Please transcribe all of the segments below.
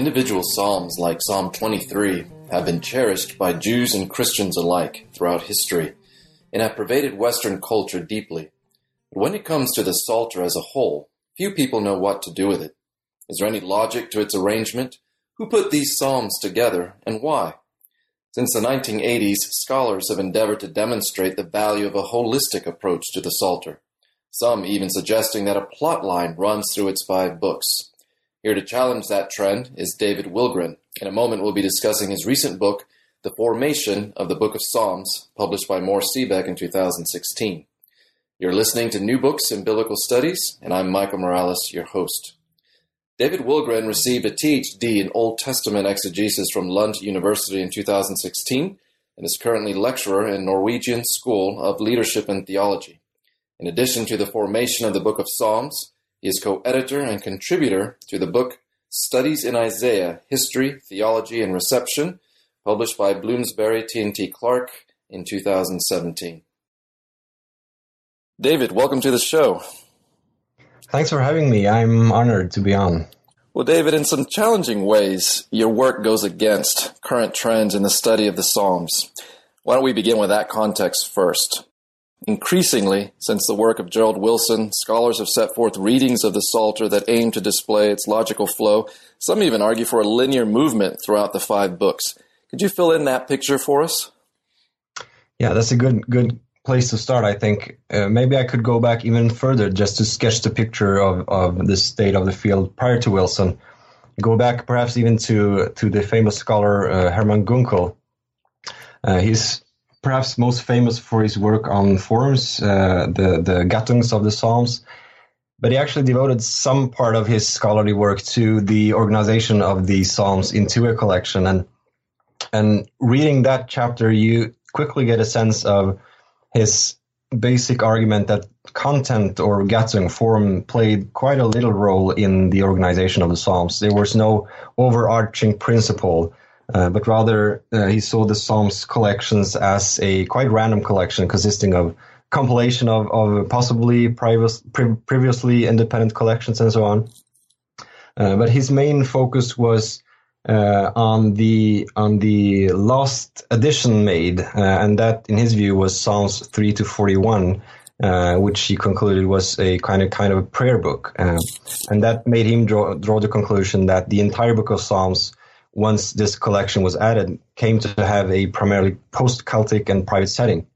Individual psalms like Psalm 23 have been cherished by Jews and Christians alike throughout history and have pervaded Western culture deeply. But when it comes to the Psalter as a whole, few people know what to do with it. Is there any logic to its arrangement? Who put these psalms together and why? Since the 1980s, scholars have endeavored to demonstrate the value of a holistic approach to the Psalter, some even suggesting that a plot line runs through its five books. Here to challenge that trend is David Willgren. In a moment, we'll be discussing his recent book, The Formation of the Book of Psalms, published by Mohr Siebeck in 2016. You're listening to New Books in Biblical Studies, and I'm Michael Morales, your host. David Willgren received a PhD in Old Testament exegesis from Lund University in 2016 and is currently lecturer in Norwegian School of Leadership and Theology. In addition to the formation of the Book of Psalms, he is co-editor and contributor to the book Studies in Isaiah, History, Theology, and Reception, published by Bloomsbury T&T Clark in 2017. David, welcome to the show. Thanks for having me. I'm honored to be on. Well, David, in some challenging ways, your work goes against current trends in the study of the Psalms. Why don't we begin with that context first? Increasingly, since the work of Gerald Wilson, scholars have set forth readings of the Psalter that aim to display its logical flow. Some even argue for a linear movement throughout the five books. Could you fill in that picture for us? Yeah, that's a good good place to start. I think uh, maybe I could go back even further just to sketch the picture of, of the state of the field prior to Wilson. Go back perhaps even to to the famous scholar uh, Hermann Gunkel. Uh, he's perhaps most famous for his work on forms, uh, the the Gattungs of the Psalms. But he actually devoted some part of his scholarly work to the organization of the Psalms into a collection, and and reading that chapter, you quickly get a sense of his basic argument that content or Gattung form played quite a little role in the organization of the Psalms. There was no overarching principle uh, but rather uh, he saw the Psalms collections as a quite random collection consisting of compilation of, of possibly previous, pre- previously independent collections and so on. Uh, but his main focus was uh, on the on the last edition made, uh, and that, in his view, was Psalms three to forty one, uh, which he concluded was a kind of kind of a prayer book, and that made him draw draw the conclusion that the entire book of Psalms once this collection was added, came to have a primarily post-cultic and private setting.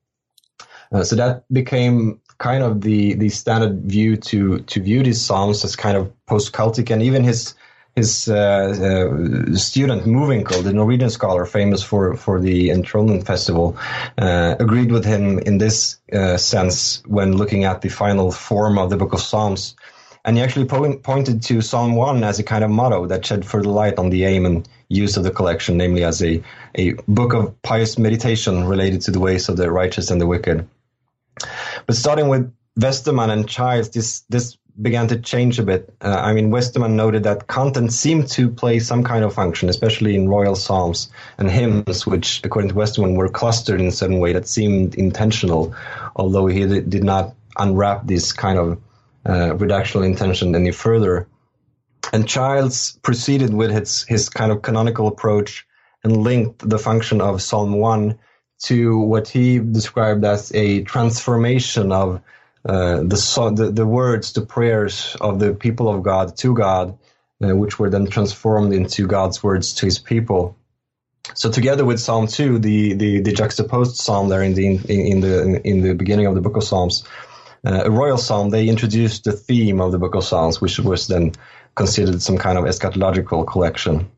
Uh, so that became kind of the the standard view to to view these psalms as kind of post-cultic, and even his his uh, uh, student Mowinckel, the Norwegian scholar famous for for the enthronement festival, uh, agreed with him in this uh, sense when looking at the final form of the Book of Psalms. And he actually po- pointed to Psalm 1 as a kind of motto that shed further light on the aim and use of the collection, namely as a, a book of pious meditation related to the ways of the righteous and the wicked. But starting with Westermann and Childs, this, this began to change a bit. Uh, I mean, Westermann noted that content seemed to play some kind of function, especially in royal psalms and hymns, which, according to Westermann, were clustered in a certain way that seemed intentional, although he did not unwrap this kind of uh, redactional intention any further. And Childs proceeded with his, his kind of canonical approach and linked the function of Psalm 1 to what he described as a transformation of uh, the, the, the words, the prayers of the people of God to God, uh, which were then transformed into God's words to His people. So together with Psalm two, the, the, the juxtaposed psalm there in the in, in the in the beginning of the book of Psalms, a royal psalm, they introduced the theme of the book of Psalms, which was then considered some kind of eschatological collection.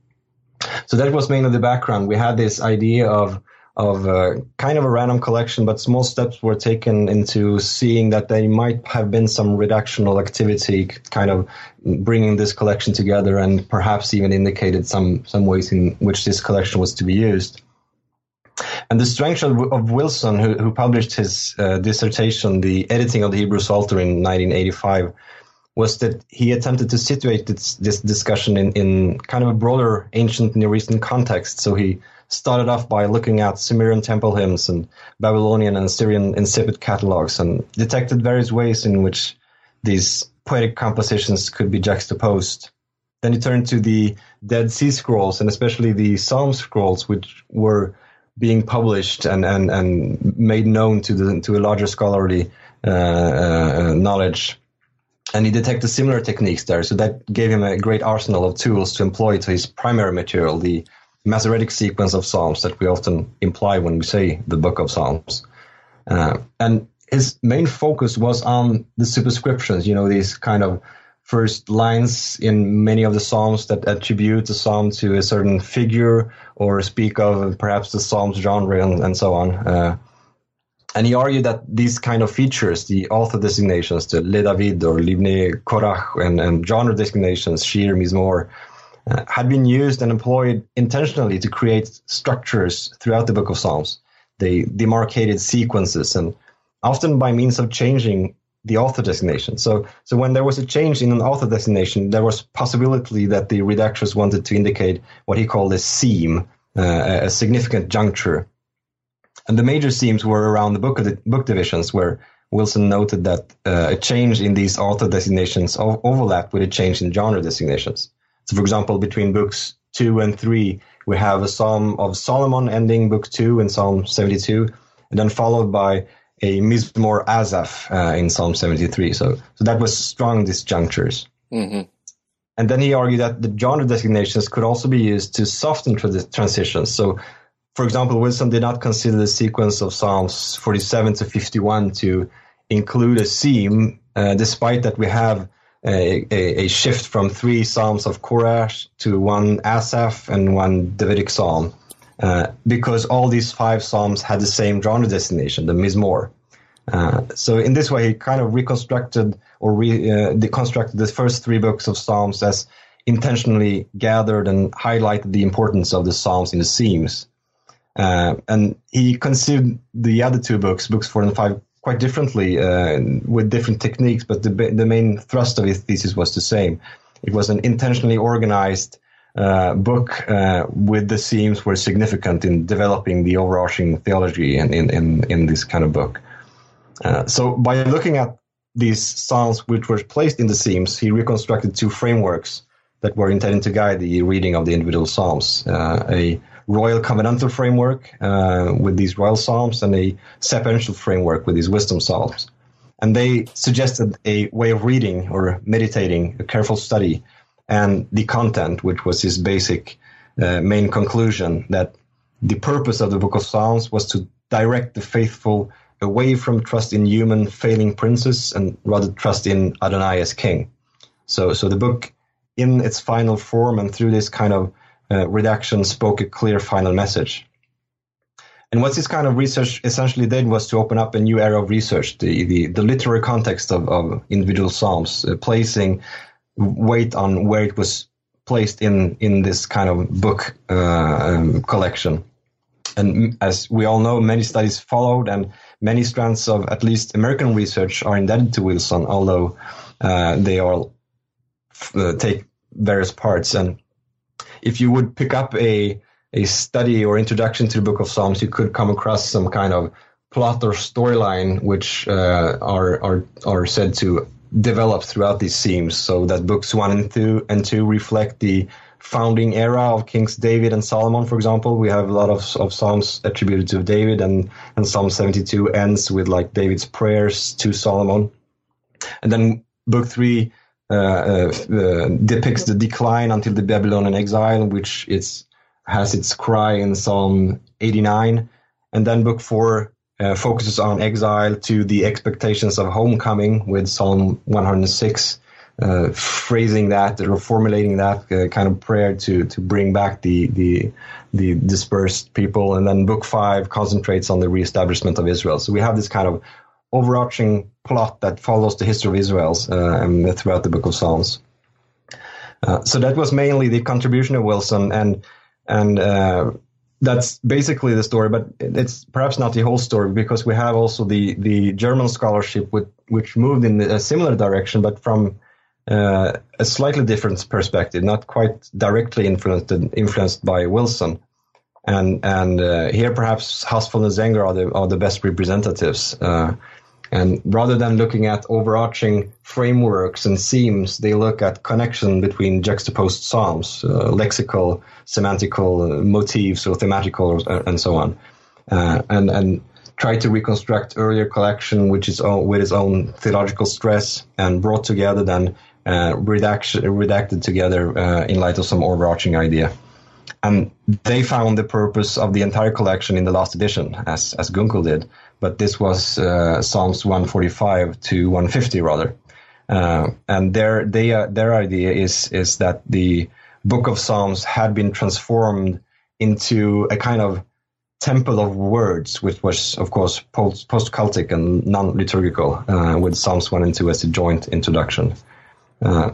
So that was mainly the background. We had this idea of of uh, kind of a random collection, but small steps were taken into seeing that there might have been some redactional activity, kind of bringing this collection together, and perhaps even indicated some some ways in which this collection was to be used. And the strength of, Wilson, who, who, published his uh, dissertation, The Editing of the Hebrew Psalter in 1985, was that he attempted to situate this, this discussion in, in kind of a broader ancient Near Eastern context. So he started off by looking at Sumerian temple hymns and Babylonian and Assyrian incipit catalogs and detected various ways in which these poetic compositions could be juxtaposed. Then he turned to the Dead Sea Scrolls and especially the Psalm scrolls, which were being published and, and, and made known to the to a larger scholarly uh, uh, knowledge. And he detected similar techniques there, so that gave him a great arsenal of tools to employ to his primary material, the Masoretic sequence of Psalms that we often imply when we say the Book of Psalms. Uh, and his main focus was on the superscriptions, you know, these kind of first lines in many of the Psalms that attribute the Psalm to a certain figure or speak of perhaps the Psalm's genre and, and so on. Uh, and he argued that these kind of features, the author designations, the Le David or Libne Korach, and, and genre designations, Shir, Mizmor, uh, had been used and employed intentionally to create structures throughout the book of Psalms. They demarcated sequences and often by means of changing the author designation. So, so when there was a change in an author designation, there was possibility that the redactors wanted to indicate what he called a seam, uh, a significant juncture. And the major seams were around the book, the book divisions, where Wilson noted that uh, a change in these author designations overlapped with a change in genre designations. So, for example, between books two and three, we have a Psalm of Solomon ending book two in Psalm 72, and then followed by a Mizmor Asaph uh, in Psalm 73. So, so that was strong disjunctures. Mm-hmm. And then he argued that the genre designations could also be used to soften tra- transitions. So, for example, Wilson did not consider the sequence of Psalms 47 to 51 to include a seam, uh, despite that we have a, a, a, shift from three psalms of Korah to one Asaph and one Davidic psalm, uh, because all these five psalms had the same genre destination, the Mizmor. Uh, so in this way, he kind of reconstructed or re, uh, deconstructed the first three books of psalms as intentionally gathered and highlighted the importance of the psalms in the seams. Uh, and he conceived the other two books, books four and five, quite differently uh, with different techniques, but the, the main thrust of his thesis was the same. It was an intentionally organized uh, book uh, with the seams were significant in developing the overarching theology in, in, in, in this kind of book. Uh, so by looking at these psalms which were placed in the seams, he reconstructed two frameworks that were intended to guide the reading of the individual psalms. Uh, a royal covenantal framework uh, with these royal psalms and a sapiential framework with these wisdom psalms. And they suggested a way of reading or meditating, a careful study, and the content, which was his basic uh, main conclusion that the purpose of the book of Psalms was to direct the faithful away from trust in human failing princes and rather trust in Adonai as king. So, so the book in its final form and through this kind of uh, redaction spoke a clear final message. And what this kind of research essentially did was to open up a new era of research, the, the, the literary context of, of individual psalms, uh, placing weight on where it was placed in, in this kind of book uh, um, collection. And as we all know, many studies followed, and many strands of at least American research are indebted to Wilson, although uh, they all uh, take various parts. And if you would pick up a a study or introduction to the Book of Psalms, you could come across some kind of plot or storyline which uh, are are are said to develop throughout these themes. So that books one and two and two reflect the founding era of Kings David and Solomon. For example, we have a lot of, of psalms attributed to David, and and Psalm seventy two ends with like David's prayers to Solomon, and then book three uh, uh, uh, depicts the decline until the Babylonian exile, which is has its cry in Psalm 89, and then Book Four uh, focuses on exile to the expectations of homecoming with Psalm 106, uh, phrasing that or formulating that uh, kind of prayer to to bring back the the the dispersed people, and then book five concentrates on the reestablishment of Israel. So we have this kind of overarching plot that follows the history of Israel uh, throughout the Book of Psalms. Uh, so that was mainly the contribution of Wilson, and and uh, that's basically the story. But it's perhaps not the whole story because we have also the the German scholarship, with, which moved in a similar direction, but from uh, a slightly different perspective, not quite directly influenced influenced by Wilson. And and uh, here perhaps Hossfeld and Zenger are the are the best representatives. Uh, and rather than looking at overarching frameworks and themes, they look at connection between juxtaposed psalms, uh, lexical, semantical uh, motifs or thematical, uh, and so on, uh, and and try to reconstruct earlier collection, which is with its own theological stress, and brought together then uh, redaction, redacted together in light of some overarching idea. And they found the purpose of the entire collection in the last edition, as as Gunkel did. But this was uh, Psalms 145 to 150 rather. Uh, and their they, uh, their idea is is that the Book of Psalms had been transformed into a kind of temple of words, which was of course post cultic and non liturgical, uh, with Psalms 1 and 2 as a joint introduction. Uh,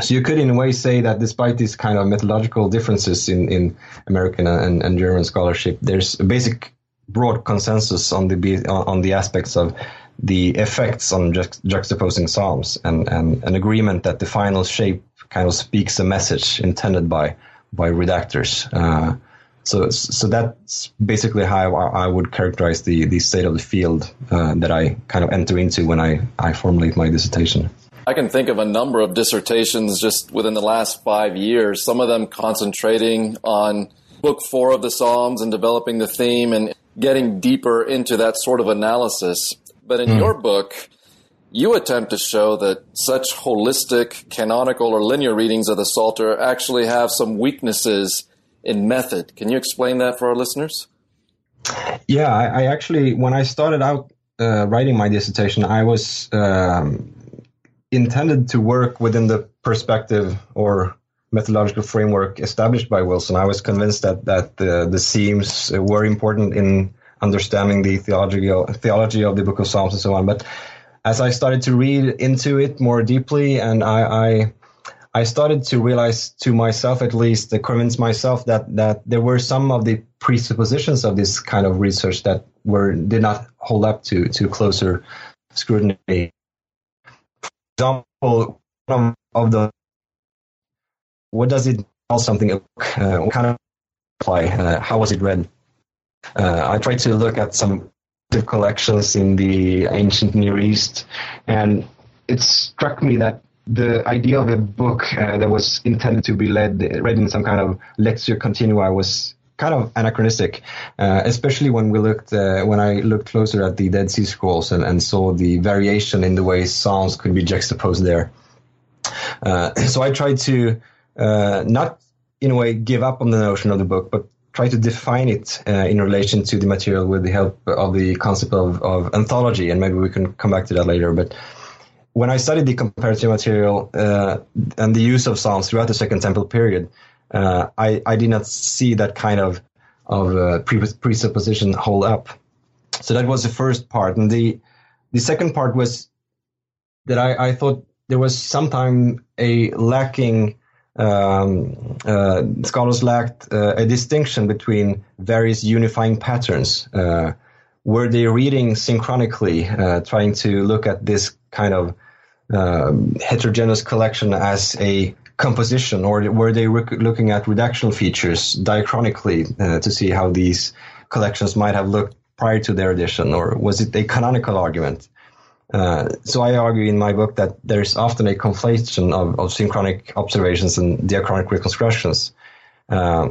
so you could, in a way, say that despite these kind of methodological differences in, in American and, and German scholarship, there's a basic broad consensus on the on the aspects of the effects on juxtaposing psalms and, and an agreement that the final shape kind of speaks a message intended by by redactors. Uh, so so that's basically how I, would characterize the, the state of the field uh, that I kind of enter into when I, I formulate my dissertation. I can think of a number of dissertations just within the last five years, some of them concentrating on book four of the Psalms and developing the theme and getting deeper into that sort of analysis. But in mm. your book, you attempt to show that such holistic, canonical, or linear readings of the Psalter actually have some weaknesses in method. Can you explain that for our listeners? Yeah, I, I actually, when I started out uh, writing my dissertation, I was um, intended to work within the perspective or methodological framework established by Wilson. I was convinced that that the, the themes were important in understanding the theology theology of the Book of Psalms and so on. But as I started to read into it more deeply, and I, I I started to realize to myself, at least, to convince myself that that there were some of the presuppositions of this kind of research that were did not hold up to to closer scrutiny For example of the what does it tell something? Uh, what kind of apply? Uh, how was it read? Uh, I tried to look at some collections in the ancient Near East, and it struck me that the idea of a book uh, that was intended to be led, read in some kind of lectio continua was kind of anachronistic, uh, especially when we looked uh, when I looked closer at the Dead Sea Scrolls and, and saw the variation in the way psalms could be juxtaposed there. Uh, so I tried to uh, not in a way give up on the notion of the book, but try to define it uh, in relation to the material with the help of the concept of, of anthology, and maybe we can come back to that later. But when I studied the comparative material uh, and the use of psalms throughout the Second Temple period, uh, I, I did not see that kind of of uh, presupposition hold up. So that was the first part, and the the second part was that I, I thought there was sometimes a lacking. Um, uh, scholars lacked uh, a distinction between various unifying patterns. Uh, were they reading synchronically, uh, trying to look at this kind of um, heterogeneous collection as a composition, or were they rec- looking at redactional features diachronically uh, to see how these collections might have looked prior to their edition, or was it a canonical argument? Uh, so I argue in my book that there's often a conflation of, of synchronic observations and diachronic reconstructions. Uh,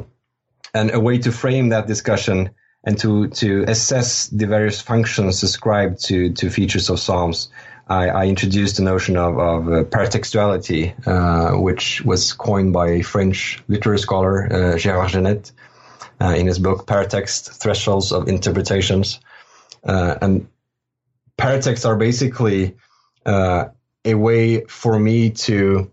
and a way to frame that discussion and to, to assess the various functions ascribed to, to features of Psalms I, I introduced the notion of, of uh, paratextuality, uh, which was coined by a French literary scholar, uh, Gérard Genette, uh, in his book Paratext Thresholds of Interpretations. And paratexts are basically uh, a way for me to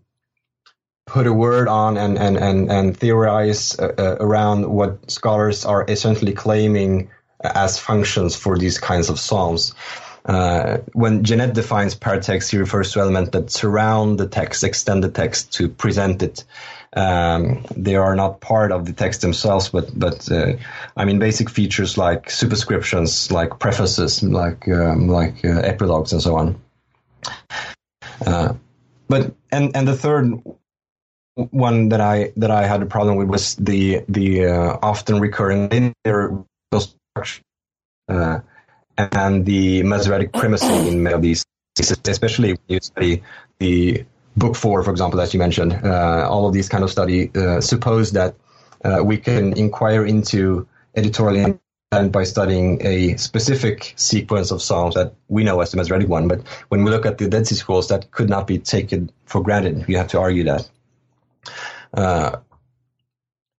put a word on and and and, and theorize uh, uh, around what scholars are essentially claiming as functions for these kinds of psalms. Uh, when Genette defines paratext, he refers to elements that surround the text, extend the text to present it. Um, they are not part of the text themselves, but but uh, I mean basic features like superscriptions, like prefaces, like um, like uh, epilogues, and so on. Uh, but and and the third one that I that I had a problem with was the the uh, often recurring linear structure uh, and the Masoretic primacy in many of these, especially when you study the book four, for example, as you mentioned. Uh, all of these kind of study uh, suppose that uh, we can inquire into editorial intent by studying a specific sequence of psalms that we know as the Masoretic one. But when we look at the Dead Sea Scrolls, that could not be taken for granted. You have to argue that. Uh,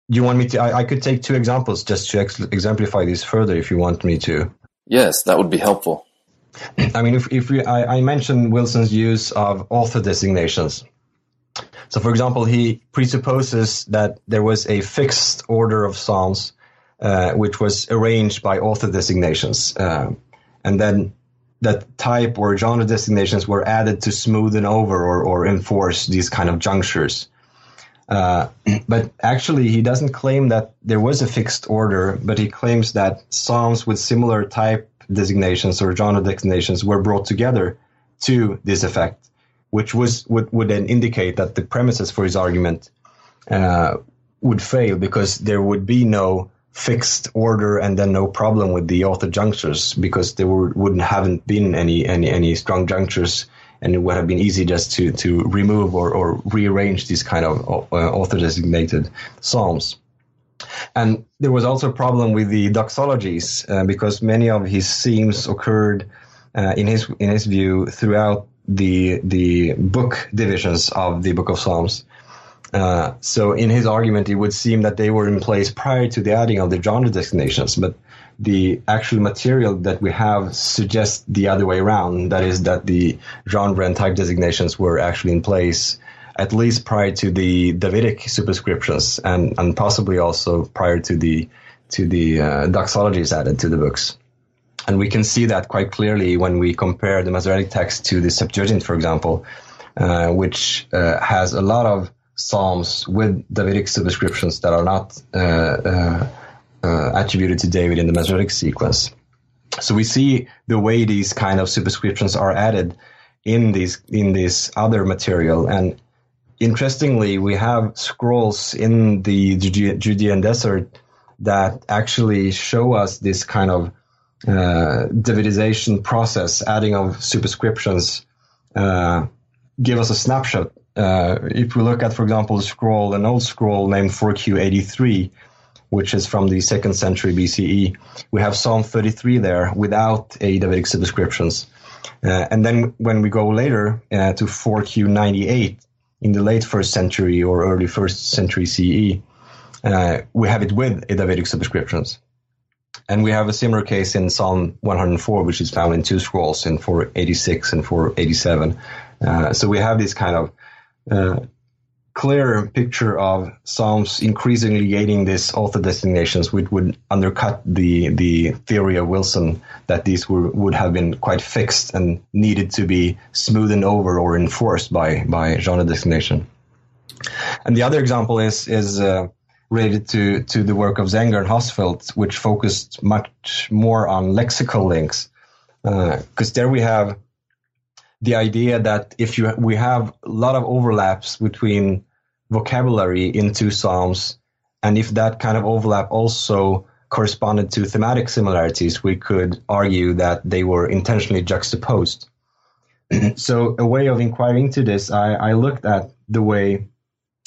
you want me to? I, I, could take two examples just to ex- exemplify this further, if you want me to. Yes, that would be helpful. I mean, if, if we, I, I mentioned Wilson's use of author designations. So, for example, he presupposes that there was a fixed order of psalms, uh, which was arranged by author designations, uh, and then that type or genre designations were added to smoothen over or, or enforce these kind of junctures. Uh, but actually, he doesn't claim that there was a fixed order, but he claims that psalms with similar type designations or genre designations were brought together to this effect, which was would, would then indicate that the premises for his argument uh, would fail because there would be no fixed order and then no problem with the author junctures because there were, wouldn't haven't been any any any strong junctures and it would have been easy just to to remove or, or rearrange these kind of uh, author designated psalms. And there was also a problem with the doxologies uh, because many of his themes occurred uh, in his in his view throughout the the book divisions of the Book of Psalms. Uh, so in his argument, it would seem that they were in place prior to the adding of the genre designations, but the actual material that we have suggests the other way around. That is, that the genre and type designations were actually in place at least prior to the Davidic superscriptions, and and possibly also prior to the to the uh, doxologies added to the books. And we can see that quite clearly when we compare the Masoretic text to the Septuagint, for example, uh, which uh, has a lot of psalms with Davidic superscriptions that are not uh, uh, uh, attributed to David in the Masoretic sequence. So we see the way these kind of superscriptions are added in these in this other material. And interestingly, we have scrolls in the Judean desert that actually show us this kind of uh, Davidization process, adding of superscriptions, uh, give us a snapshot. Uh, if we look at, for example, a scroll, an old scroll named 4Q83, which is from the second century BCE. We have Psalm 33 there without a Davidic superscriptions. Uh, and then when we go later uh, to 4Q98 in the late first century or early first century CE, uh, we have it with Davidic superscriptions. And we have a similar case in Psalm 104, which is found in two scrolls in 486 and 487. Uh, so we have this kind of uh, clearer picture of Psalms increasingly gaining these author designations, which would undercut the the theory of Wilson that these were, would have been quite fixed and needed to be smoothed over or enforced by by genre designation. And the other example is is uh, related to to the work of Zenger and Hossfeld, which focused much more on lexical links, because uh, there we have the idea that if you we have a lot of overlaps between vocabulary into Psalms, and if that kind of overlap also corresponded to thematic similarities, we could argue that they were intentionally juxtaposed. so, a way of inquiring into this, I, I looked at the way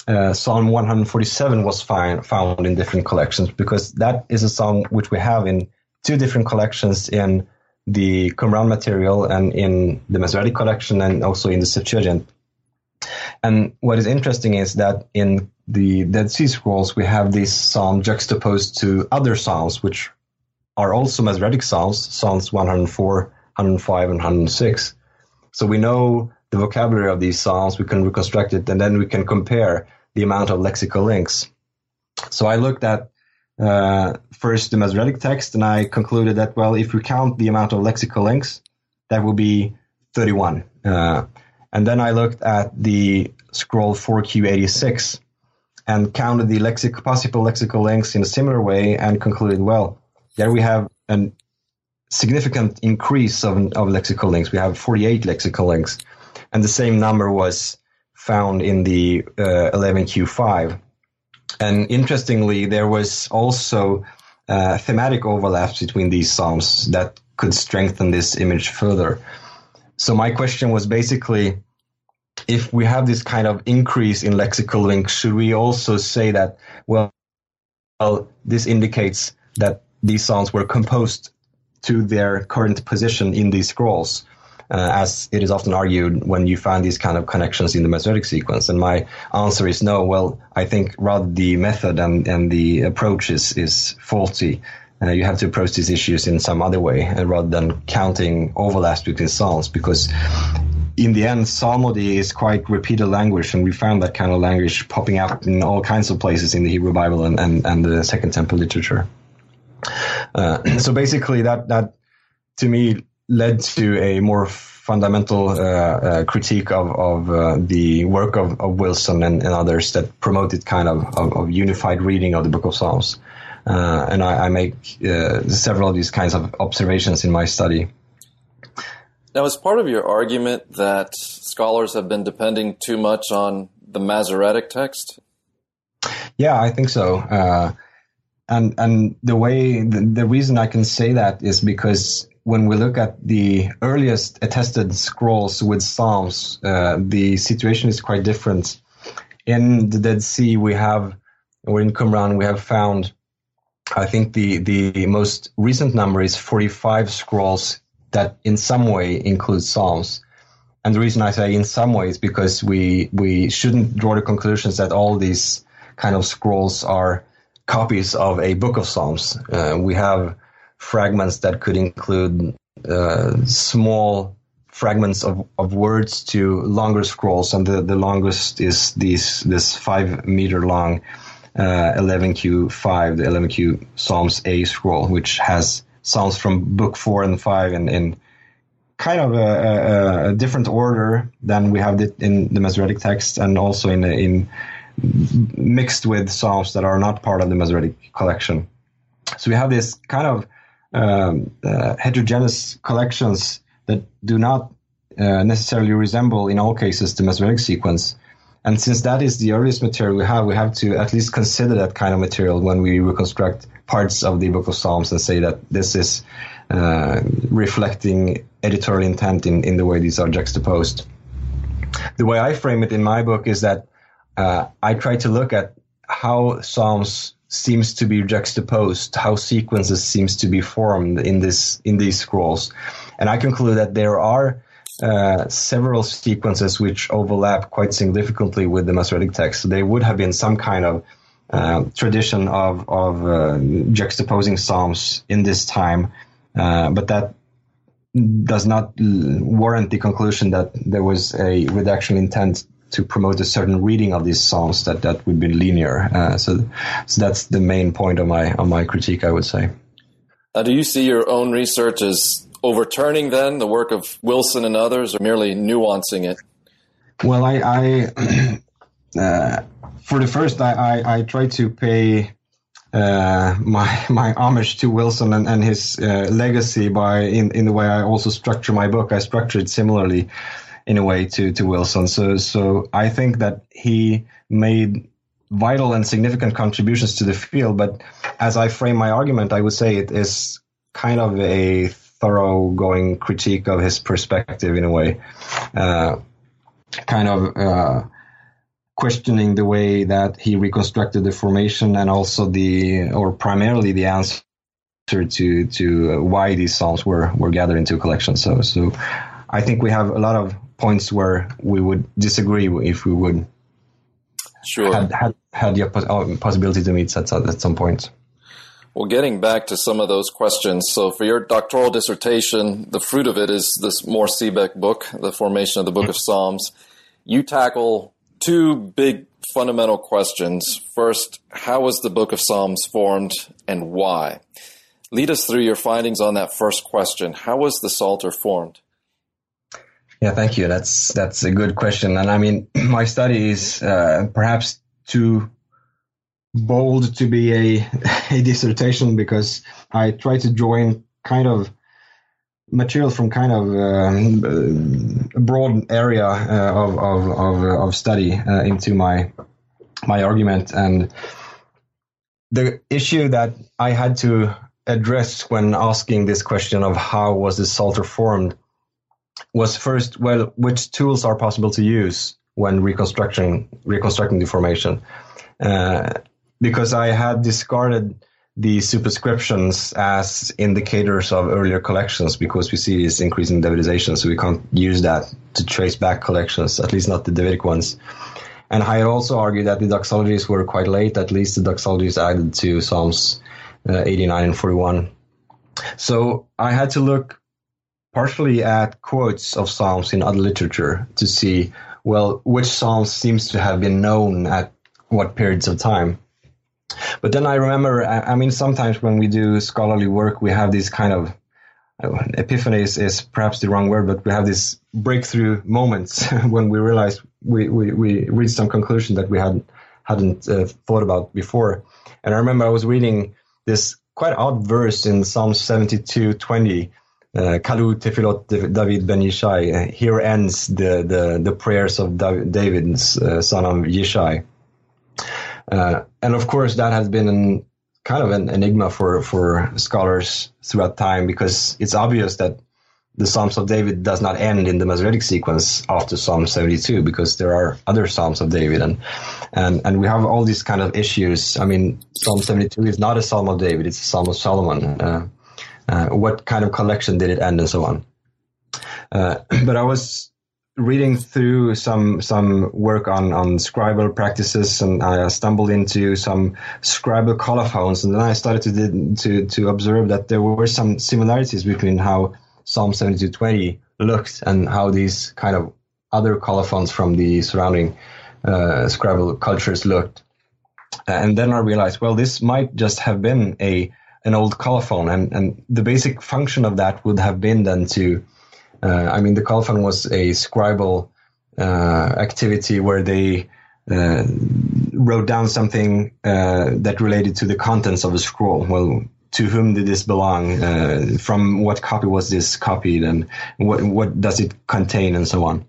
uh, Psalm 147 was find, found in different collections, because that is a psalm which we have in two different collections in the Qumran material and in the Masoretic collection and also in the Septuagint. And what is interesting is that in the Dead Sea Scrolls, we have this psalm juxtaposed to other psalms, which are also Masoretic psalms, Psalms 104, 105, and 106. So we know the vocabulary of these psalms, we can reconstruct it, and then we can compare the amount of lexical links. So I looked at uh, first the Masoretic text, and I concluded that well, if we count the amount of lexical links, that will be 31. Uh, and then I looked at the scroll 4Q86 and counted the lexic, possible lexical links in a similar way and concluded, well, there we have a significant increase of, of lexical links. We have 48 lexical links. And the same number was found in the uh, 11Q5. And interestingly, there was also uh, thematic overlaps between these psalms that could strengthen this image further. So my question was basically, if we have this kind of increase in lexical links, should we also say that, well, well this indicates that these songs were composed to their current position in these scrolls? uh, as it is often argued when you find these kind of connections in the Masoretic sequence. And my answer is no. Well, I think rather the method and, and the approach is, is faulty. Uh, you have to approach these issues in some other way uh, rather than counting overlaps between psalms because in the end, psalmody is quite repeated language, and we found that kind of language popping up in all kinds of places in the Hebrew Bible and, and, and the Second Temple literature. Uh, so basically, that that to me led to a more fundamental uh, uh, critique of, of uh, the work of, of Wilson and, and, others that promoted kind of, of, of, unified reading of the Book of Psalms. Uh, and I, I make uh, several of these kinds of observations in my study. Now, as part of your argument that scholars have been depending too much on the Masoretic text? Yeah, I think so. Uh, and and the way the, the reason I can say that is because when we look at the earliest attested scrolls with Psalms, uh, the situation is quite different. In the Dead Sea, we have, or in Qumran, we have found, I think the, the most recent number is 45 scrolls that in some way include Psalms. And the reason I say in some ways because we, we shouldn't draw the conclusions that all these kind of scrolls are copies of a book of Psalms. Uh, we have fragments that could include uh, small fragments of, of words to longer scrolls, and the, the longest is these this five meter long uh, 11Q5, the 11Q Psalms A scroll, which has psalms from book four and five in, in kind of a, a, a, different order than we have it in the Masoretic text, and also in in mixed with psalms that are not part of the Masoretic collection. So we have this kind of um, uh, heterogeneous collections that do not uh, necessarily resemble, in all cases, the Masoretic sequence. And since that is the earliest material we have, we have to at least consider that kind of material when we reconstruct parts of the Book of Psalms and say that this is uh, reflecting editorial intent in, in the way these are juxtaposed. The way I frame it in my book is that uh, I try to look at how Psalms seems to be juxtaposed, how sequences seems to be formed in this in these scrolls, and I conclude that there are uh, several sequences which overlap quite significantly with the Masoretic text. So there would have been some kind of uh, tradition of of uh, juxtaposing psalms in this time, uh, but that does not warrant the conclusion that there was a redaction intent to promote a certain reading of these psalms that that would be linear. Uh, so, so that's the main point of my of my critique, I would say. Do you see your own research as overturning then the work of Wilson and others, or merely nuancing it? Well, I, I uh, for the first, I, I, I try to pay uh, my my homage to Wilson and, and his uh, legacy by in in the way I also structure my book. I structure it similarly in a way to to Wilson. So so I think that he made vital and significant contributions to the field. But as I frame my argument, I would say it is kind of a thoroughgoing critique of his perspective in a way, uh, kind of. Uh, questioning the way that he reconstructed the formation and also the or primarily the answer to to why these songs were were gathered into a collection so so I think we have a lot of points where we would disagree if we would sure had had, had the possibility to meet at, at some point. Well, getting back to some of those questions. So, for your doctoral dissertation, the fruit of it is this Mohr Siebeck book, The Formation of the Book of Psalms. You tackle two big fundamental questions. First, how was the Book of Psalms formed and why? Lead us through your findings on that first question. How was the Psalter formed? Yeah, thank you. That's that's a good question, and I mean, my study is uh, perhaps too bold to be a, a dissertation because I try to join kind of material from kind of um, a broad area uh, of of of, of study uh, into my my argument. And the issue that I had to address when asking this question of how was this Psalter formed was first well which tools are possible to use when reconstructing reconstructing the formation uh, because I had discarded the superscriptions as indicators of earlier collections because we see this increasing Davidization, so we can't use that to trace back collections, at least not the Davidic ones. And I also argued that the doxologies were quite late, at least the doxologies added to Psalms uh, 89 and 41. So I had to look partially at quotes of Psalms in other literature to see, well, which Psalms seems to have been known at what periods of time. But then I remember, I, mean, sometimes when we do scholarly work, we have these kind of epiphany is, is, perhaps the wrong word, but we have these breakthrough moments when we realize we, we, we reach some conclusion that we hadn't hadn't uh, thought about before. And I remember I was reading this quite odd verse in Psalm 72, 20. Uh, Kalu Tefilot David ben Yishai. Uh, here ends the, the, the prayers of David, uh, son of Yishai. Uh, and of course, that has been an, kind of an enigma for, for scholars throughout time because it's obvious that the Psalms of David does not end in the Masoretic sequence after Psalm 72 because there are other Psalms of David and and and we have all these kind of issues. I mean, Psalm 72 is not a Psalm of David; it's a Psalm of Solomon. Uh, uh, what kind of collection did it end, and so on. Uh, but I was reading through some some work on on scribal practices, and I stumbled into some scribal colophons, and then I started to to to observe that there were some similarities between how Psalm seventy two twenty looked and how these kind of other colophons from the surrounding uh, scribal cultures looked. And then I realized, well, this might just have been a an old colophon, and and the basic function of that would have been then to I mean, the colophon was a scribal uh, activity where they uh, wrote down something that related to the contents of a scroll. Well, to whom did this belong? Uh, from what copy was this copied, and what what does it contain, and so on.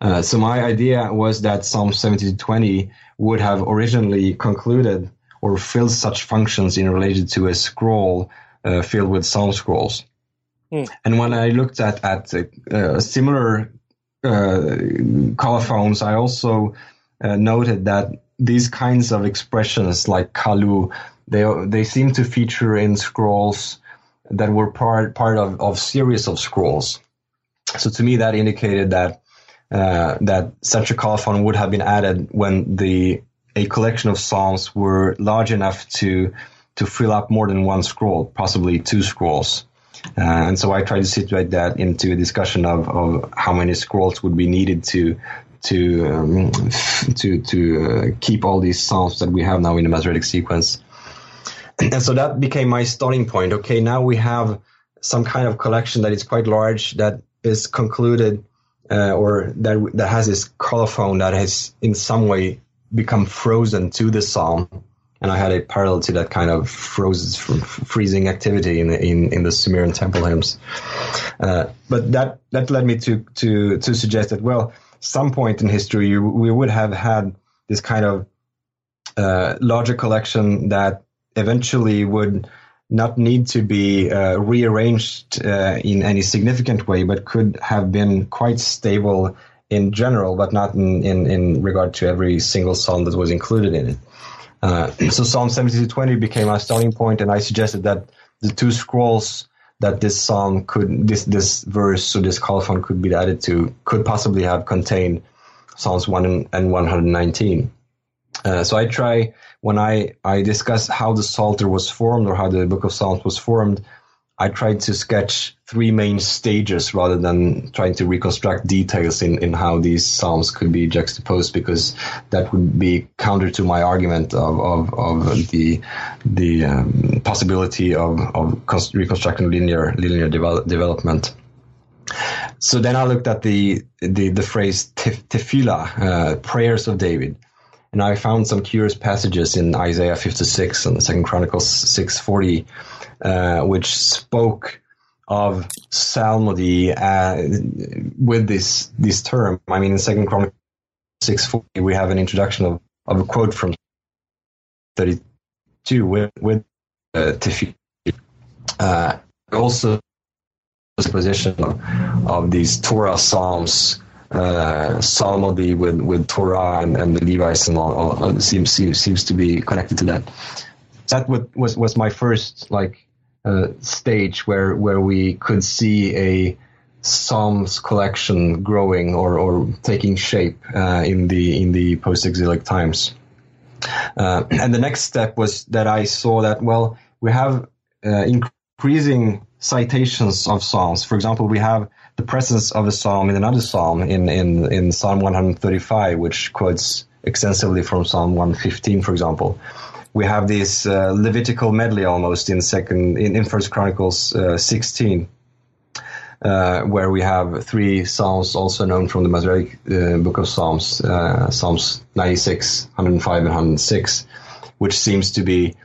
Uh, so my idea was that Psalm 70-20 would have originally concluded or filled such functions in relation to a scroll uh, filled with psalm scrolls. Mm. And when I looked at at uh, similar uh, colophons, I also uh, noted that these kinds of expressions, like kalu, they they seem to feature in scrolls that were part part of of series of scrolls. So to me, that indicated that uh, that such a colophon would have been added when the a collection of psalms were large enough to to fill up more than one scroll, possibly two scrolls. Uh, and so I tried to situate that into a discussion of, of how many scrolls would be needed to to um, to to uh, keep all these psalms that we have now in the Masoretic sequence. And so that became my starting point. Okay, now we have some kind of collection that is quite large that is concluded uh, or that that has this colophon that has in some way become frozen to the psalm and I had a parallel to that kind of frozen, freezing activity in, in, in the Sumerian temple hymns. Uh, but that that led me to to to suggest that well, some point in history we would have had this kind of uh, larger collection that eventually would not need to be uh, rearranged uh, in any significant way, but could have been quite stable in general, but not in, in, in regard to every single song that was included in it. Uh, so Psalm 72:20 became our starting point, and I suggested that the two scrolls that this psalm could, this this verse or this colophon could be added to, could possibly have contained Psalms 1 and 119. Uh, so I try when I, I discuss how the Psalter was formed or how the Book of Psalms was formed, I tried to sketch three main stages rather than trying to reconstruct details in, in how these psalms could be juxtaposed because that would be counter to my argument of, of, of the the um, possibility of, of reconstructing linear linear develop, development. So then I looked at the the, the phrase tefillah, uh, prayers of David, and I found some curious passages in Isaiah 56 and Second Chronicles 640 uh, which spoke of psalmody uh, with this this term. I mean, in Second Chronicles six forty, we have an introduction of, of a quote from thirty two with with uh, Tifi. Uh, also, position of, these Torah psalms. Uh, psalmody with, with Torah and, and the Levites and all, all seems, seems seems to be connected to that. That was was my first like uh, stage where where we could see a Psalms collection growing or, or taking shape uh, in the in the post-exilic times. Uh, and the next step was that I saw that well we have uh, increasing citations of psalms. For example, we have the presence of a psalm in another psalm in in in Psalm 135, which quotes extensively from Psalm 115, for example we have this uh, Levitical medley almost in second in, in First Chronicles uh, 16, uh, where we have three psalms also known from the Masoretic uh, book of Psalms, uh, Psalms 96, 105, and 106, which seems to be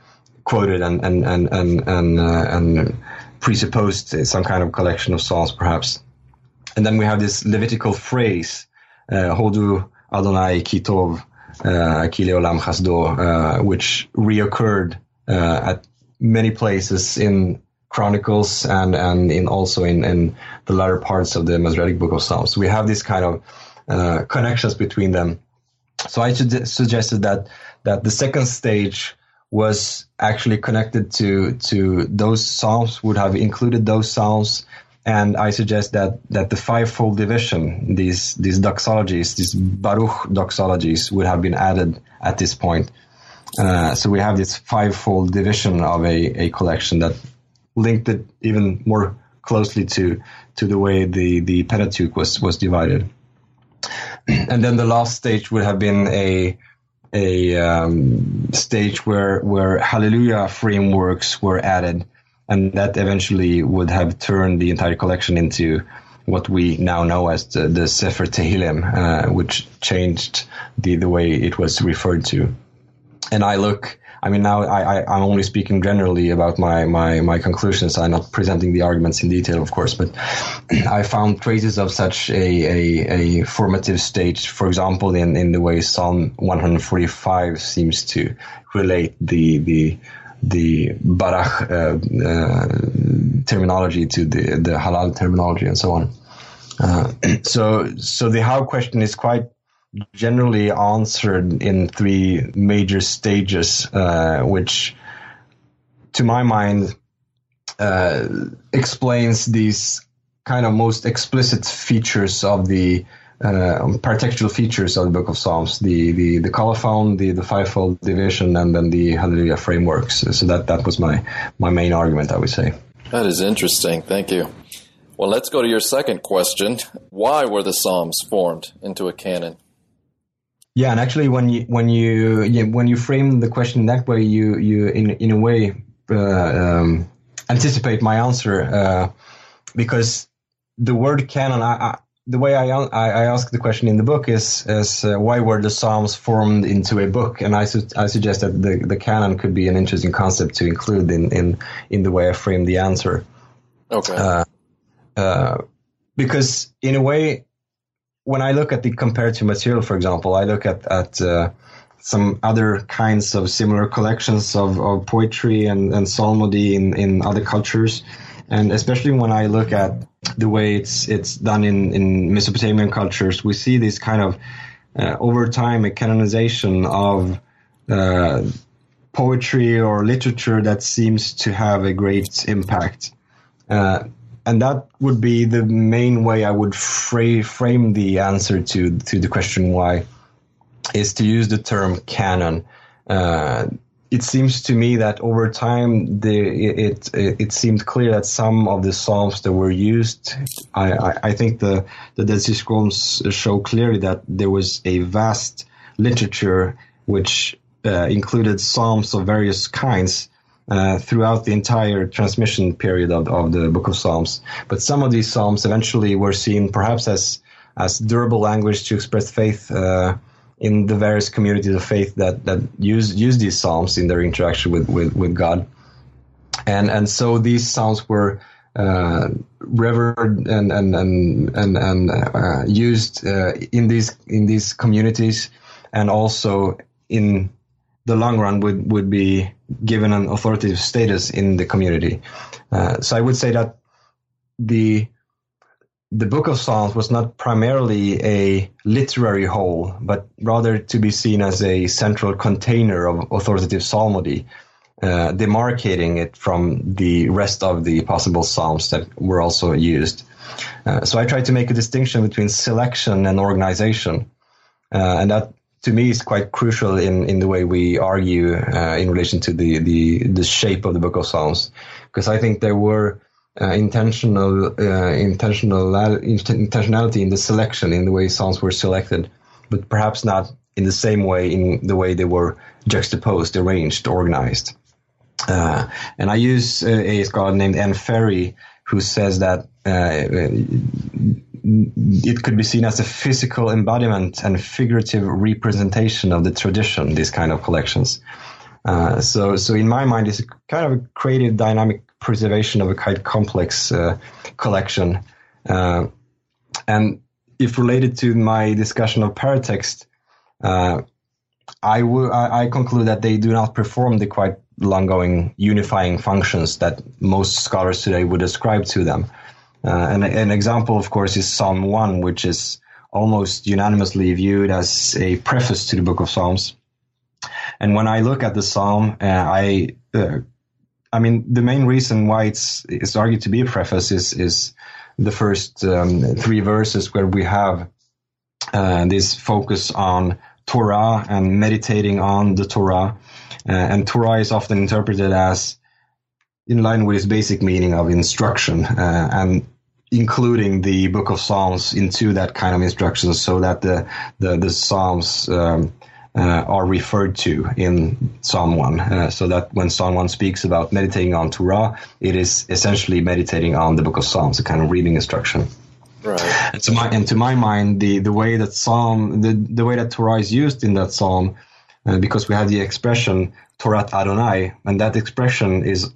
quoted and and and and and, uh, and presupposed some kind of collection of psalms, perhaps. And then we have this Levitical phrase, "Hodu Adonai Kitov." Uh, Olam Chasdo, uh, which reoccurred uh, at many places in Chronicles and and in also in, in the latter parts of the Masoretic Book of Psalms. We have these kind of uh, connections between them. So I suggested that that the second stage was actually connected to to those psalms would have included those psalms and I suggest that that the fivefold division, these these doxologies, these Baruch doxologies, would have been added at this point. Uh, so we have this fivefold division of a, a collection that linked it even more closely to to the way the the Pentateuch was was divided. And then the last stage would have been a a um, stage where where Hallelujah frameworks were added and that eventually would have turned the entire collection into what we now know as the, the Sefer Tehillim, uh, which changed the, the way it was referred to. And I look, I mean, now I, I, am only speaking generally about my, my, my conclusions. I'm not presenting the arguments in detail, of course, but I found traces of such a, a, a formative stage, for example, in, in the way Psalm 145 seems to relate the, the, the barach uh, uh, terminology to the, the halal terminology and so on. Uh, so, so the how question is quite generally answered in three major stages, uh, which, to my mind, uh, explains these kind of most explicit features of the uh, paratextual features of the Book of Psalms, the the the colophon, the the fivefold division, and then the Hallelujah frameworks. So that that was my my main argument, I would say. That is interesting. Thank you. Well, let's go to your second question. Why were the Psalms formed into a canon? Yeah, and actually, when you when you, when you frame the question that way, you you in in a way uh, um, anticipate my answer uh, because the word canon, I, the way I, I, I ask the question in the book is is uh, why were the Psalms formed into a book? And I, su- I suggest that the, the canon could be an interesting concept to include in, in, in the way I frame the answer. Okay. Uh, uh, because in a way, when I look at the comparative material, for example, I look at at uh, some other kinds of similar collections of, of poetry and, and psalmody in, in other cultures and especially when I look at the way it's it's done in in Mesopotamian cultures, we see this kind of uh, over time a canonization of uh, poetry or literature that seems to have a great impact. Uh, and that would be the main way I would fra- frame the answer to to the question why. is to use the term canon. It seems to me that over time the, it, it, it seemed clear that some of the psalms that were used, I, I, I think the the Dead Sea Scrolls show clearly that there was a vast literature which uh, included psalms of various kinds uh, throughout the entire transmission period of, of the Book of Psalms. But some of these psalms eventually were seen perhaps as as durable language to express faith uh, in the various communities of faith that that use use these psalms in their interaction with with, with God. And and so these psalms were uh, revered and and and and, and uh, used uh, in these in these communities, and also in the long run would would be given an authoritative status in the community. Uh, so I would say that the the Book of Psalms was not primarily a literary whole, but rather to be seen as a central container of authoritative psalmody, uh, demarcating it from the rest of the possible psalms that were also used. Uh, so I tried to make a distinction between selection and organization, uh, and that to me is quite crucial in, in the way we argue uh, in relation to the, the the shape of the Book of Psalms, because I think there were uh, intentional uh, intentional intentionality in the selection in the way songs were selected, but perhaps not in the same way in the way they were juxtaposed, arranged, organized. Uh, and I use uh, a scholar named Anne Ferry who says that uh, it could be seen as a physical embodiment and figurative representation of the tradition. These kind of collections. Uh, so, so in my mind, it's kind of a creative, dynamic preservation of a quite complex uh, collection. Uh, and if related to my discussion of paratext, uh, I, w- I conclude that they do not perform the quite long-going unifying functions that most scholars today would ascribe to them. Uh, and an example, of course, is Psalm 1, which is almost unanimously viewed as a preface to the Book of Psalms. And when I look at the psalm, uh, I, uh, I mean, the main reason why it's it's argued to be a preface is is the first um, three verses where we have uh, this focus on Torah and meditating on the Torah, uh, and Torah is often interpreted as in line with its basic meaning of instruction, uh, and including the Book of Psalms into that kind of instruction, so that the the, the Psalms um, uh, are referred to in Psalm 1. Uh, so that when Psalm 1 speaks about meditating on Torah, it is essentially meditating on the book of Psalms, a kind of reading instruction. Right. And to my, and to my mind, the, the way that Psalm, the, the way that Torah is used in that Psalm, uh, because we have the expression Torah Adonai, and that expression is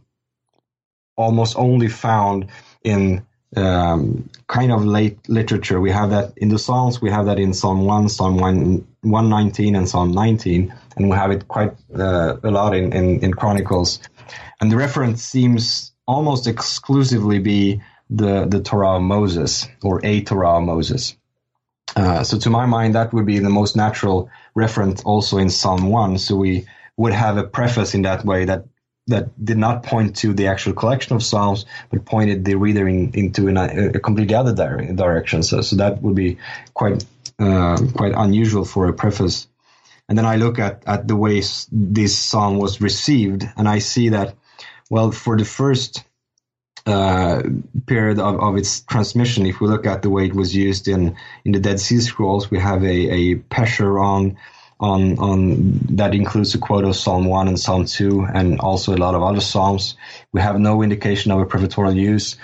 almost only found in um, kind of late literature. We have that in the Psalms. We have that in Psalm one, Psalm one, one nineteen, and Psalm nineteen, and we have it quite uh, a lot in, in, in Chronicles. And the reference seems almost exclusively be the the Torah of Moses or a Torah of Moses. Uh, so to my mind, that would be the most natural reference also in Psalm one. So we would have a preface in that way that that did not point to the actual collection of psalms, but pointed the reader in, into an, a completely other dire, direction. So, so that would be quite uh, quite unusual for a preface. And then I look at, at the way this psalm was received, and I see that, well, for the first uh, period of, of its transmission, if we look at the way it was used in, in the Dead Sea Scrolls, we have a, a pesher on on that includes a quote of Psalm one and Psalm two, and also a lot of other psalms. We have no indication of a prefatorial use,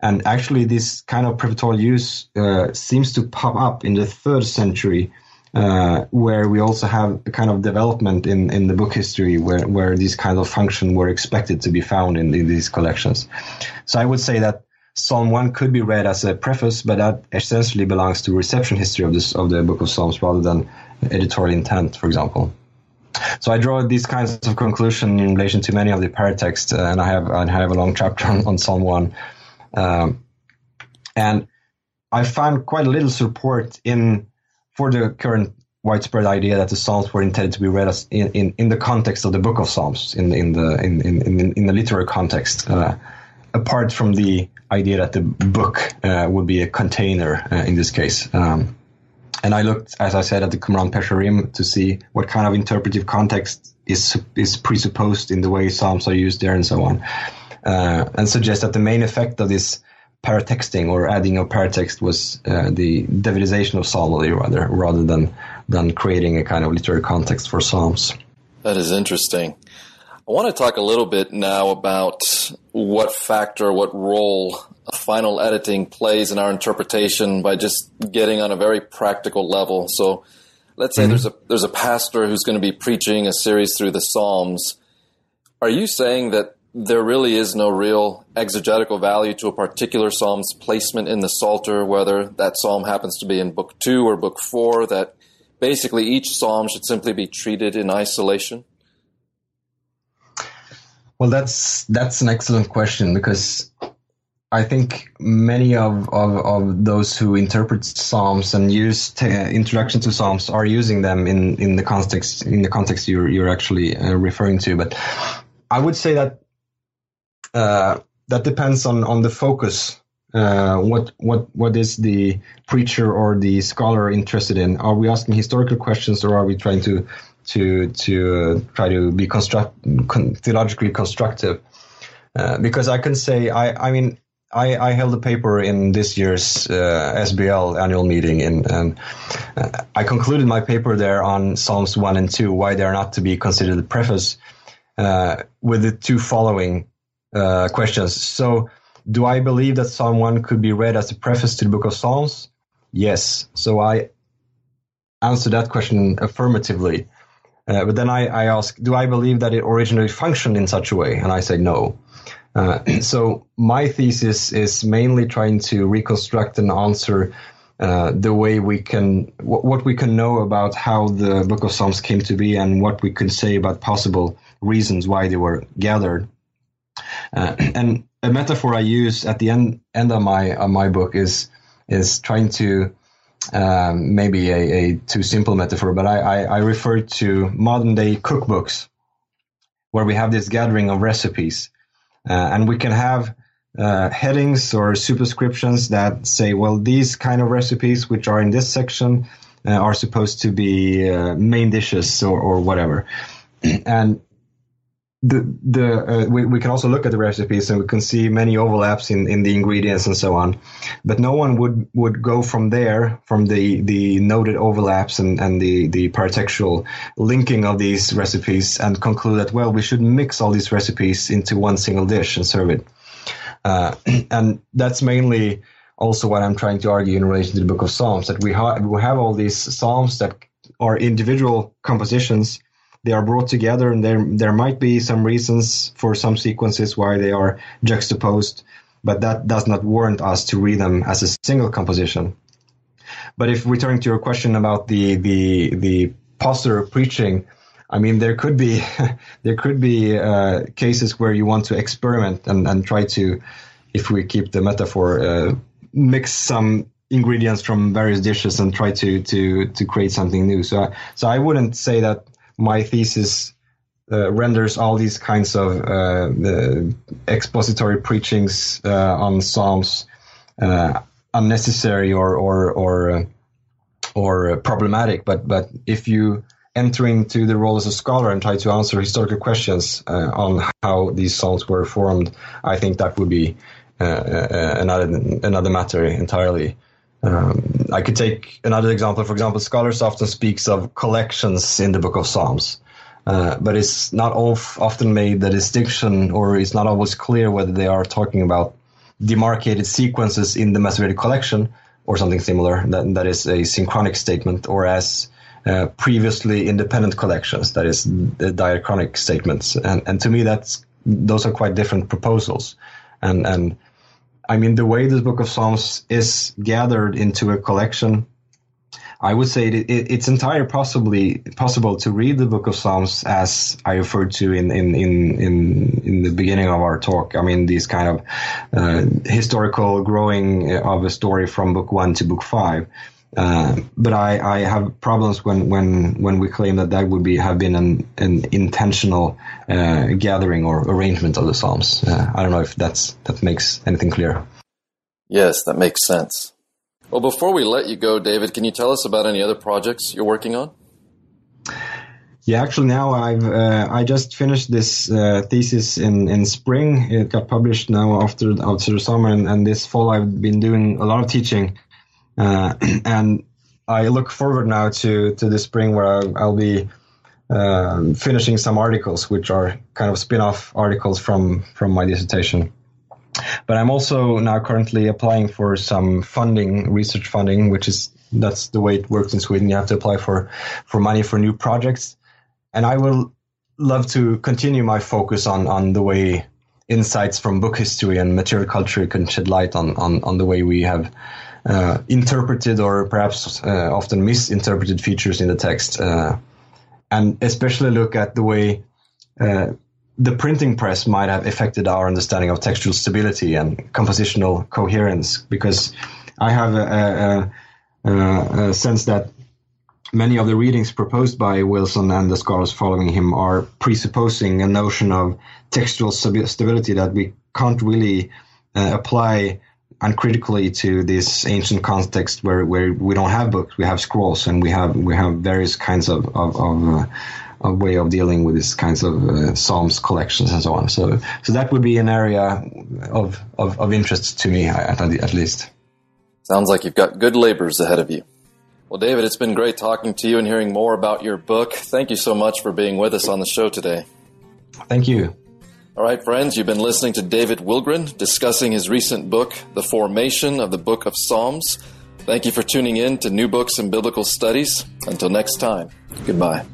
and actually, this kind of prefatorial use uh, seems to pop up in the third century. Uh, where we also have a kind of development in, in the book history where, where these kind of functions were expected to be found in, in these collections. So I would say that Psalm 1 could be read as a preface, but that essentially belongs to reception history of this of the book of Psalms rather than editorial intent, for example. So I draw these kinds of conclusions in relation to many of the paratexts, uh, and I have I have a long chapter on, on Psalm one, um, and I found quite a little support in for the current widespread idea that the Psalms were intended to be read as in, in, in the context of the Book of Psalms, in in the in in, in the literary context, uh, apart from the idea that the book uh, would be a container uh, in this case. Um, and I looked, as I said, at the Qumran Pesharim to see what kind of interpretive context is is presupposed in the way psalms are used there, and so on, uh, and suggest that the main effect of this paratexting or adding of paratext was uh, the Davidization of psalmody rather rather than than creating a kind of literary context for psalms. That is interesting. I want to talk a little bit now about what factor, what role final editing plays in our interpretation by just getting on a very practical level. So let's say mm-hmm. there's a there's a pastor who's going to be preaching a series through the Psalms. Are you saying that there really is no real exegetical value to a particular psalm's placement in the Psalter, whether that psalm happens to be in book two or book four, that basically each psalm should simply be treated in isolation? Well, that's that's an excellent question because I think many of, of, of those who interpret Psalms and use introduction to Psalms are using them in, in the context in the context you're you're actually uh, referring to. But I would say that uh, that depends on, on the focus. Uh, what what what is the preacher or the scholar interested in? Are we asking historical questions or are we trying to to to uh, try to be construct con- theologically constructive. Uh, because I can say I I mean I, I held a paper in this year's uh, SBL annual meeting, and, and uh, I concluded my paper there on Psalms one and two, why they are not to be considered the preface, uh, with the two following uh, questions. So, do I believe that Psalm one could be read as a preface to the Book of Psalms? Yes. So I answered that question affirmatively. Uh, but then I, I ask, do I believe that it originally functioned in such a way? And I say no. Uh, so my thesis is mainly trying to reconstruct and answer uh, the way we can, what we can know about how the Book of Psalms came to be and what we can say about possible reasons why they were gathered. Uh, and a metaphor I use at the end end of my of my book is is trying to um, maybe a, a, too simple metaphor, but I, I, I refer to modern day cookbooks where we have this gathering of recipes. Uh, and we can have uh, headings or superscriptions that say, well, these kind of recipes, which are in this section, uh, are supposed to be uh, main dishes or, or whatever. and the the uh, we, we can also look at the recipes and we can see many overlaps in, in the ingredients and so on. But no one would would go from there from the the noted overlaps and and the the paratextual linking of these recipes and conclude that well we should mix all these recipes into one single dish and serve it. Uh, and that's mainly also what I'm trying to argue in relation to the book of Psalms that we, we have all these Psalms that are individual compositions they are brought together and there there might be some reasons for some sequences why they are juxtaposed but that does not warrant us to read them as a single composition but if returning to your question about the the the of preaching I mean, there could be there could be uh, cases where you want to experiment and, and try to, if we keep the metaphor, uh, mix some ingredients from various dishes and try to to to create something new. So so I wouldn't say that my thesis uh, renders all these kinds of uh, expository preachings uh, on Psalms uh, unnecessary or or or uh, or problematic. But but if you enter into the role as a scholar and try to answer historical questions uh, on how these Psalms were formed, I think that would be another another matter entirely. Um, I could take another example. For example, scholars often speaks of collections in the Book of Psalms, uh, but it's not often made the distinction, or it's not always clear whether they are talking about demarcated sequences in the Masoretic collection or something similar. That that is a synchronic statement, or as uh, previously independent collections, that is the diachronic statements. And and to me, that's those are quite different proposals, and and I mean, the way this book of Psalms is gathered into a collection, I would say it, it, it's entirely possibly possible to read the book of Psalms as I referred to in in in in, in the beginning of our talk. I mean, these kind of uh, historical growing of a story from book one to book five. Uh, but I, I have problems when, when, when we claim that that would be have been an, an intentional uh, gathering or arrangement of the Psalms. Uh, I don't know if that's that makes anything clear. Yes, that makes sense. Well, before we let you go, David, can you tell us about any other projects you're working on? Yeah, actually, now I've uh, I just finished this uh, thesis in, in spring. It got published now after after the summer, and, and this fall I've been doing a lot of teaching, uh, and I look forward now to to the spring where I'll, I'll be um, finishing some articles, which are kind of spin-off articles from from my dissertation. But I'm also now currently applying for some funding, research funding, which is that's the way it works in Sweden. You have to apply for for money for new projects, and I will love to continue my focus on on the way insights from book history and material culture can shed light on on, on the way we have uh, interpreted or perhaps uh, often misinterpreted features in the text. Uh, and especially look at the way uh, the printing press might have affected our understanding of textual stability and compositional coherence. Because I have a, a, a, a sense that many of the readings proposed by Wilson and the scholars following him are presupposing a notion of textual stability that we can't really uh, apply uncritically to this ancient context where, where we don't have books, we have scrolls, and we have we have various kinds of of, of, uh, of way of dealing with these kinds of uh, psalms collections and so on. So so that would be an area of of, of interest to me at, at least. Sounds like you've got good labors ahead of you. Well, David, it's been great talking to you and hearing more about your book. Thank you so much for being with us on the show today. Thank you. All right, friends, you've been listening to David Willgren discussing his recent book, The Formation of the Book of Psalms. Thank you for tuning in to New Books in Biblical Studies. Until next time, goodbye.